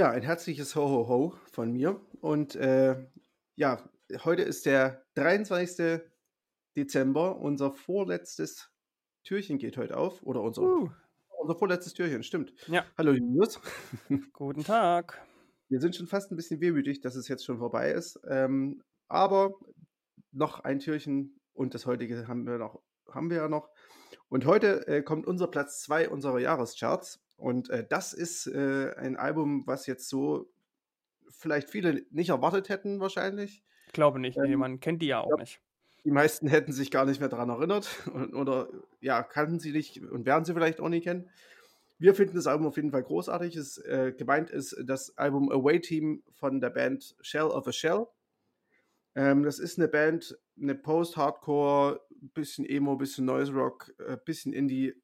Ja, ein herzliches Ho, ho, ho von mir. Und äh, ja, heute ist der 23. Dezember. Unser vorletztes Türchen geht heute auf. Oder unser, Uh, unser vorletztes Türchen, stimmt. ja, Hallo Julius. guten Tag. Wir sind schon fast ein bisschen wehmütig, dass es jetzt schon vorbei ist. Ähm, aber noch ein Türchen und das heutige haben wir noch, haben wir ja noch. Und heute äh, kommt unser Platz 2 unserer Jahrescharts. Und äh, das ist äh, ein Album, was jetzt so vielleicht viele nicht erwartet hätten, wahrscheinlich. Glaube nicht, nee, Ähm, man kennt die ja auch ja, nicht. die meisten hätten sich gar nicht mehr daran erinnert und, oder ja, kannten sie nicht und werden sie vielleicht auch nie kennen. Wir finden das Album auf jeden Fall großartig. Es, äh, gemeint ist das Album Away Team von der Band Shell of a Shell. Ähm, das ist eine Band, eine Post-Hardcore, bisschen Emo, bisschen Noise Rock, äh, bisschen Indie-Band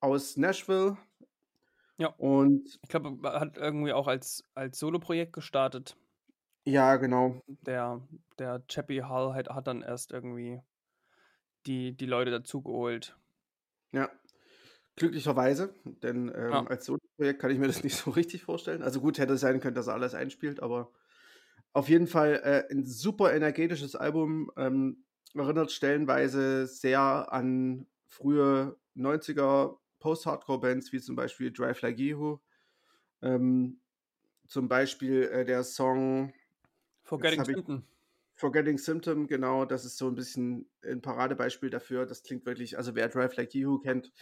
aus Nashville. Ja, Und ich glaube, er hat irgendwie auch als, als Solo-Projekt gestartet. ja, genau. Der, der Chappie Hall hat, hat dann erst irgendwie die, die Leute dazugeholt. Ja, glücklicherweise, denn ähm, Ja, als Solo-Projekt kann ich mir das nicht so richtig vorstellen. Also gut, hätte es sein können, dass er alles einspielt, aber auf jeden Fall äh, ein super energetisches Album. Ähm, erinnert stellenweise sehr an frühe 90er Post-Hardcore-Bands, wie zum Beispiel Drive Like You. Ähm, zum Beispiel äh, der Song, Forgetting Symptom. Forgetting Symptom, genau, das ist so ein bisschen ein Paradebeispiel dafür. Das klingt wirklich, also wer Drive Like You kennt,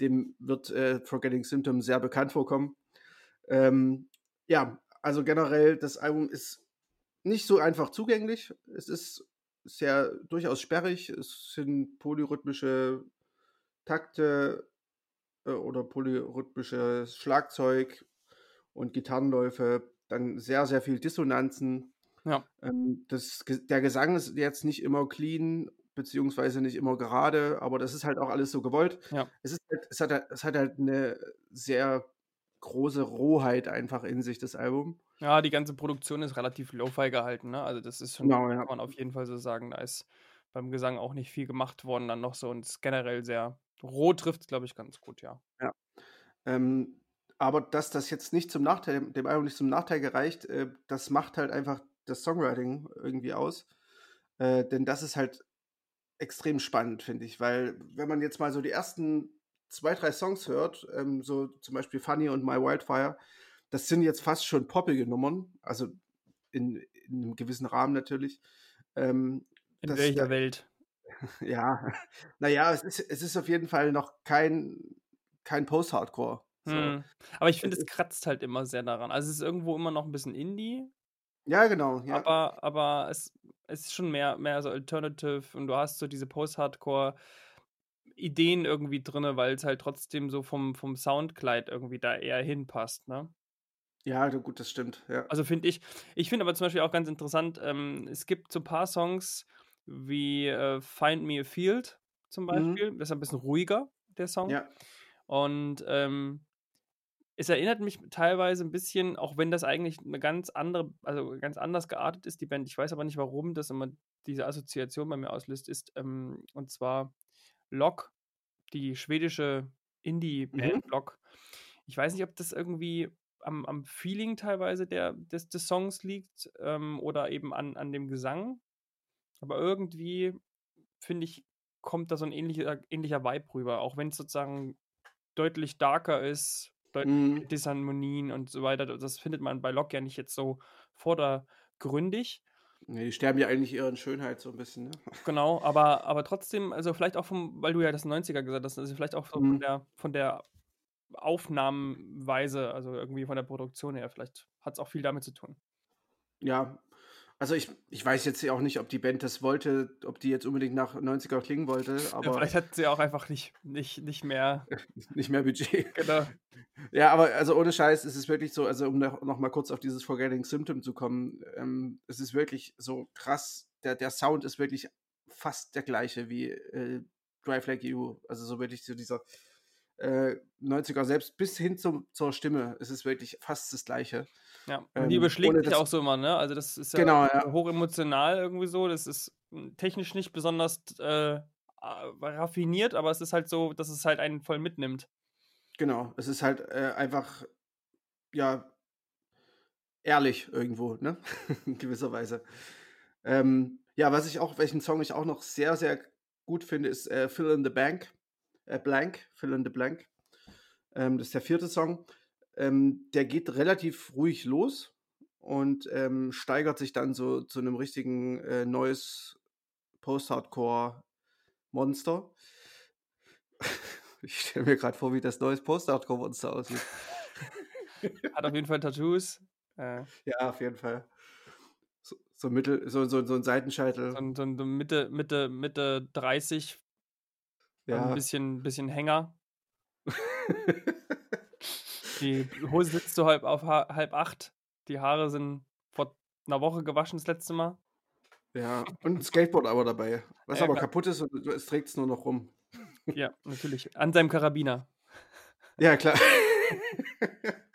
dem wird äh, Forgetting Symptom sehr bekannt vorkommen. Ähm, ja, also generell, das Album ist nicht so einfach zugänglich. Es ist sehr durchaus sperrig. Es sind polyrhythmische Takte oder polyrhythmisches Schlagzeug und Gitarrenläufe. Dann sehr, sehr viel Dissonanzen. Ja, Ähm, das, der Gesang ist jetzt nicht immer clean, beziehungsweise nicht immer gerade, aber das ist halt auch alles so gewollt. ja, Es, ist halt, es, hat, halt- es hat halt eine sehr große Rohheit einfach in sich, das Album. ja, die ganze Produktion ist relativ lo-fi gehalten, ne? Also das ist schon, Genau, kann ja. man auf jeden Fall so sagen, da ist beim Gesang auch nicht viel gemacht worden dann noch so und ist generell sehr roh trifft, glaube ich, ganz gut, ja. ja. Ähm, aber dass das jetzt nicht zum Nachteil, dem Album nicht zum Nachteil gereicht, äh, das macht halt einfach das Songwriting irgendwie aus. Äh, denn das ist halt extrem spannend, finde ich, weil wenn man jetzt mal so die ersten zwei, drei Songs hört, ähm, so zum Beispiel Funny und My Wildfire, das sind jetzt fast schon poppige Nummern, also in, in einem gewissen Rahmen natürlich. Ähm, In das, welcher Welt? Ja, naja, es ist, es ist auf jeden Fall noch kein, kein Post-Hardcore. So. Hm. Aber ich finde, es kratzt halt immer sehr daran. Also es ist irgendwo immer noch ein bisschen Indie, ja, genau, ja. aber, aber es, es ist schon mehr, mehr so Alternative und du hast so diese Post-Hardcore-Ideen irgendwie drin, weil es halt trotzdem so vom, vom Soundkleid irgendwie da eher hinpasst, ne? Ja, gut, das stimmt, ja. Also finde ich, ich finde aber zum Beispiel auch ganz interessant, ähm, es gibt so ein paar Songs wie äh, Find Me a Field zum Mhm. Beispiel, das ist ein bisschen ruhiger, der Song. Ja, Und ähm, es erinnert mich teilweise ein bisschen, auch wenn das eigentlich eine ganz andere, also ganz anders geartet ist, die Band. Ich weiß aber nicht, warum das immer diese Assoziation bei mir auslöst, ist, ähm, und zwar Lok, die schwedische Indie-Band mhm. Lok. Ich weiß nicht, ob das irgendwie am, am Feeling teilweise der, des, des Songs liegt ähm, oder eben an, an dem Gesang. Aber irgendwie, finde ich, kommt da so ein ähnlicher, ähnlicher Vibe rüber, auch wenn es sozusagen deutlich darker ist, deutlich Mhm. Disharmonien und so weiter. Das findet man bei Locke ja nicht jetzt so vordergründig. Nee, die sterben ja eigentlich ihre Schönheit so ein bisschen, ne? Genau, aber, aber trotzdem, also vielleicht auch vom, weil du ja das 90er gesagt hast, also vielleicht auch so von Mhm. der, von der Aufnahmenweise, also irgendwie von der Produktion her, vielleicht hat es auch viel damit zu tun. Ja, also ich, ich weiß jetzt ja auch nicht, ob die Band das wollte, ob die jetzt unbedingt nach 90er klingen wollte, Ja, aber vielleicht hat sie auch einfach nicht, nicht, nicht mehr, nicht mehr Budget. genau. Ja, aber also ohne Scheiß ist es wirklich so, also um noch, noch mal kurz auf dieses Forgetting Symptom zu kommen, ähm, es ist wirklich so krass, der, der Sound ist wirklich fast der gleiche wie äh, Drive Like You, also so wirklich so dieser äh, 90er, selbst bis hin zum, zur Stimme ist es wirklich fast das gleiche. Ja, und Ähm, die überschlägt ohne sich auch so immer, ne? Also das ist ja Genau, ja. hochemotional irgendwie so. Das ist mm, technisch nicht besonders äh, raffiniert, aber es ist halt so, dass es halt einen voll mitnimmt. Genau, es ist halt äh, einfach ja, ehrlich irgendwo, ne? In gewisser Weise. Ähm, ja, was ich auch, welchen Song ich auch noch sehr, sehr gut finde, ist äh, Fill in the Bank. Äh, Blank, Fill in the Blank. Ähm, das ist der vierte Song. Ähm, der geht relativ ruhig los und ähm, steigert sich dann so zu einem richtigen äh, neues Post-Hardcore-Monster. Ich stelle mir gerade vor, wie das neues Post-Hardcore-Monster aussieht. Hat auf jeden Fall Tattoos. Äh, Ja, auf jeden Fall. So, so, Mittel, so, so, so ein Seitenscheitel. so, so ein Mitte, Mitte, Mitte 30, ein ja. bisschen, bisschen Hänger. Die Hose sitzt so halb auf ha halb acht. Die Haare sind vor einer Woche gewaschen das letzte Mal. ja. Und ein Skateboard aber dabei. Was Ja, aber klar. kaputt ist und es trägt es nur noch rum. Ja, natürlich. An seinem Karabiner. Ja, klar.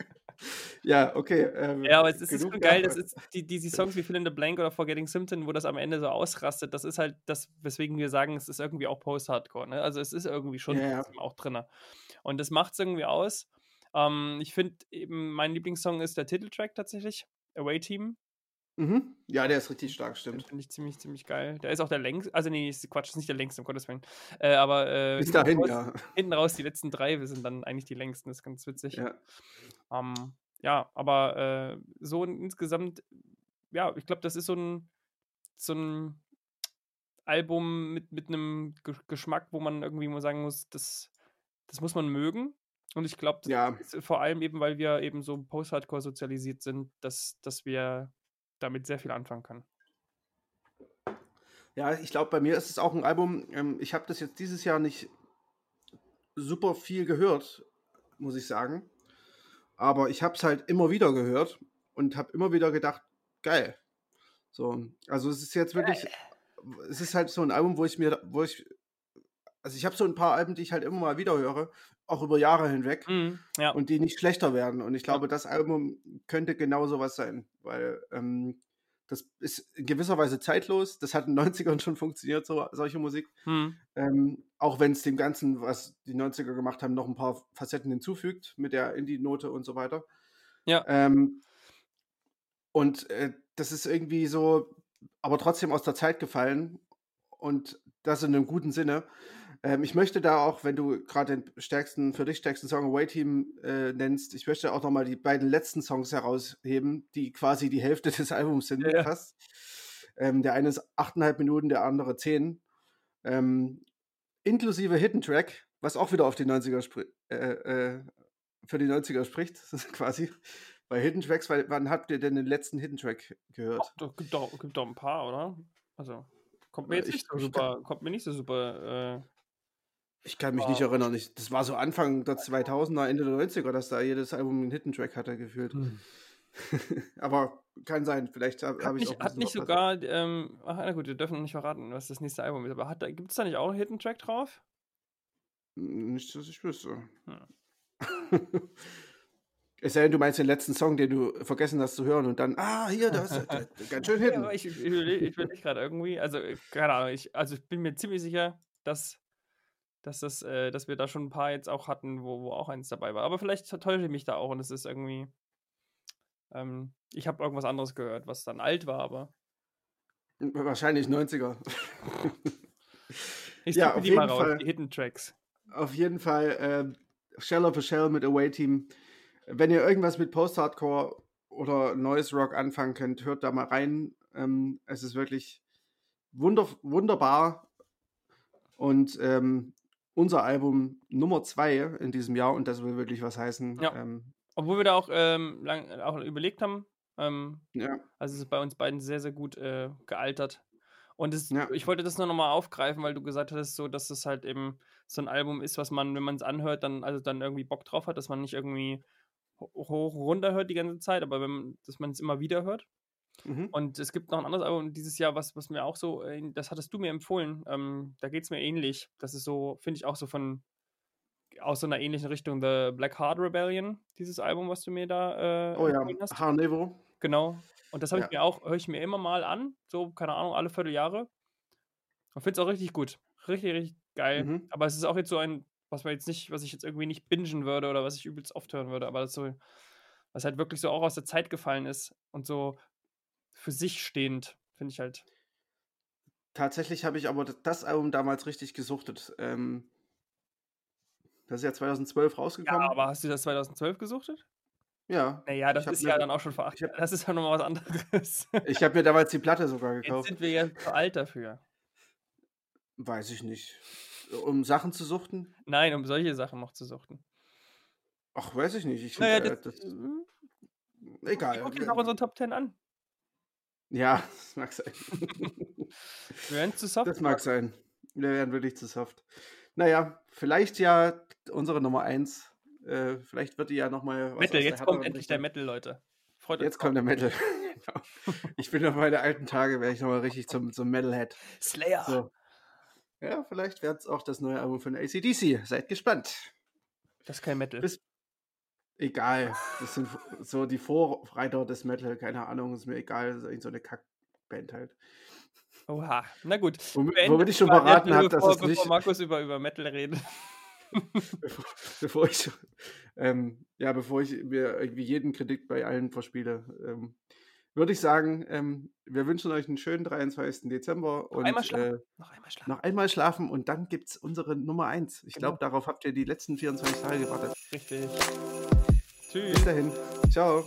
ja, okay. ähm, Ja, aber es ist schon geil, das ist die, die, die Songs wie Fill in the Blank oder Forgetting Simpson, wo das am Ende so ausrastet, das ist halt das, weswegen wir sagen, es ist irgendwie auch Post-Hardcore. Ne? Also es ist irgendwie schon Ja, auch drin. Und das macht es irgendwie aus. Ähm, ich finde eben, mein Lieblingssong ist der Titeltrack tatsächlich, Away Team. Mhm. Ja, der ist richtig stark, stimmt. finde ich ziemlich, ziemlich geil. Der ist auch der längste, also nee, Quatsch, ist nicht der längste, um Gottes Willen. Äh, aber äh, Bis hinten, dahin, raus, ja. hinten raus, die letzten drei, wir sind dann eigentlich die längsten, das ist ganz witzig. ja. Ähm, ja, aber äh, so in- insgesamt, ja, ich glaube, das ist so ein, so ein Album mit, mit einem Ge Geschmack, wo man irgendwie mal sagen muss, das, das muss man mögen. Und ich glaube, Ja, vor allem eben, weil wir eben so Post-Hardcore sozialisiert sind, dass, dass wir damit sehr viel anfangen können. ja, ich glaube, bei mir ist es auch ein Album. Ähm, ich habe das jetzt dieses Jahr nicht super viel gehört, muss ich sagen. Aber ich habe es halt immer wieder gehört und habe immer wieder gedacht, geil. So, also es ist jetzt wirklich, es ist halt so ein Album, wo ich mir, wo ich, also ich habe so ein paar Alben, die ich halt immer mal wieder höre, auch über Jahre hinweg Mhm, ja, und die nicht schlechter werden. Und ich ja, glaube, das Album könnte genau sowas sein, weil ähm, das ist in gewisser Weise zeitlos. Das hat in den 90ern schon funktioniert, so, solche Musik. mhm, Ähm, auch wenn es dem Ganzen, was die 90er gemacht haben, noch ein paar Facetten hinzufügt mit der Indie-Note und so weiter. ja, Ähm, und äh, das ist irgendwie so, aber trotzdem aus der Zeit gefallen und das in einem guten Sinne. Ähm, ich möchte da auch, wenn du gerade den stärksten, für dich stärksten Song Away Team äh, nennst, ich möchte auch nochmal die beiden letzten Songs herausheben, die quasi die Hälfte des Albums sind, ja, fast. Ähm, der eine ist 8,5 Minuten, der andere 10. Ähm, inklusive Hidden Track, was auch wieder auf die 90er spri- äh, äh, für die 90er spricht, quasi. Bei Hidden Tracks, weil, wann habt ihr denn den letzten Hidden Track gehört? doch, gibt doch, gibt doch ein paar, oder? Also, kommt mir Äh, jetzt Ich, nicht so ich, kann, super, kommt mir nicht so super. Ich kann mich nicht super. erinnern. Ich, das war so Anfang der 2000er, Ende der 90er, dass da jedes Album einen Hidden Track hatte, gefühlt. Hm. Aber kann sein, vielleicht habe hab ich nicht, auch hat nicht sogar, ähm, ach na gut, wir dürfen noch nicht verraten, was das nächste Album ist, aber gibt es da nicht auch einen Hidden Track drauf? Nicht, dass ich wüsste. Hm. Es sei denn, du meinst den letzten Song, den du vergessen hast zu hören und dann, ah, hier, da ist ganz schön Ja, hidden. aber ich, ich überlege ich überleg gerade irgendwie, also keine Ahnung, ich, also ich bin mir ziemlich sicher, dass, dass, das, äh, dass wir da schon ein paar jetzt auch hatten, wo, wo auch eins dabei war. Aber vielleicht täusche ich mich da auch und es ist irgendwie, ähm, ich habe irgendwas anderes gehört, was dann alt war, aber Wahrscheinlich 90er. ich ja, auf die mal jeden raus, Fall. die Hidden Tracks. Auf jeden Fall ähm, Shell of a Shell mit Away Team. Wenn ihr irgendwas mit Post-Hardcore oder Noise Rock anfangen könnt, hört da mal rein. Ähm, es ist wirklich wunder wunderbar. Und ähm, unser Album Nummer zwei in diesem Jahr, und das will wirklich was heißen. Ja. Ähm, Obwohl wir da auch, ähm, lang, auch überlegt haben, ähm, ja, also es ist bei uns beiden sehr, sehr gut äh, gealtert. Und es, ja, ich wollte das nur nochmal aufgreifen, weil du gesagt hattest, so, dass es halt eben so ein Album ist, was man, wenn man es anhört, dann, also dann irgendwie Bock drauf hat, dass man nicht irgendwie ho- hoch runter hört die ganze Zeit, aber wenn, man- dass man es immer wieder hört. Mhm. Und es gibt noch ein anderes Album dieses Jahr, was, was mir auch so, äh, das hattest du mir empfohlen, ähm, da geht es mir ähnlich. Das ist so, finde ich auch so von, aus so einer ähnlichen Richtung, The Black Heart Rebellion, dieses Album, was du mir da äh, Oh ja, hast. Harnevo. Genau. Und das habe ich Ja. mir auch, höre ich mir immer mal an, so, keine Ahnung, alle Vierteljahre. Und finde es auch richtig gut. Richtig, richtig geil. Mhm. Aber es ist auch jetzt so ein, was man jetzt nicht, was ich jetzt irgendwie nicht bingen würde oder was ich übelst oft hören würde, aber das ist so, Was halt wirklich so auch aus der Zeit gefallen ist und so für sich stehend, finde ich halt. Tatsächlich habe ich aber das Album damals richtig gesuchtet. Ähm, das ist ja 2012 rausgekommen. Ja, aber hast du das 2012 gesuchtet? Ja. Naja, das ist ja dann auch schon vor acht Jahren. Das ist ja nochmal was anderes. Ich habe mir damals die Platte sogar gekauft. Jetzt sind wir ja zu alt dafür. Weiß ich nicht. Um Sachen zu suchten? Nein, um solche Sachen noch zu suchten. Ach, weiß ich nicht. Ich naja, find, das, äh, das, hm? egal. Guck dir auch unsere Top 10 an. Ja, das mag sein. wir werden zu soft. Das mag sein. Wir werden wirklich zu soft. Naja, vielleicht ja unsere Nummer 1. Äh, vielleicht wird die ja nochmal. Metal, jetzt kommt endlich der Metal, Leute. Freut jetzt kommt der Metal. genau. Ich bin auf meine alten Tage, wäre ich nochmal richtig zum, zum Metalhead. Slayer. So. Ja, vielleicht wird es auch das neue Album von ACDC. Seid gespannt. Das ist kein Metal. Bis, egal. Das sind so die Vorreiter des Metal. Keine Ahnung, ist mir egal. Das ist so eine Kackband halt. Oha, na gut. Womit, womit ich schon beraten habe, dass es bevor nicht. Markus über, über Metal redet. bevor, bevor, ich, ähm, ja, bevor ich mir irgendwie jeden Kredit bei allen verspiele, ähm, würde ich sagen, ähm, wir wünschen euch einen schönen 23. Dezember noch und einmal schlafen. Äh, noch einmal schlafen. noch einmal schlafen und dann gibt es unsere Nummer 1. Ich Genau. glaube, darauf habt ihr die letzten 24 Tage gewartet. Richtig. Bis Tschüss. dahin. Ciao.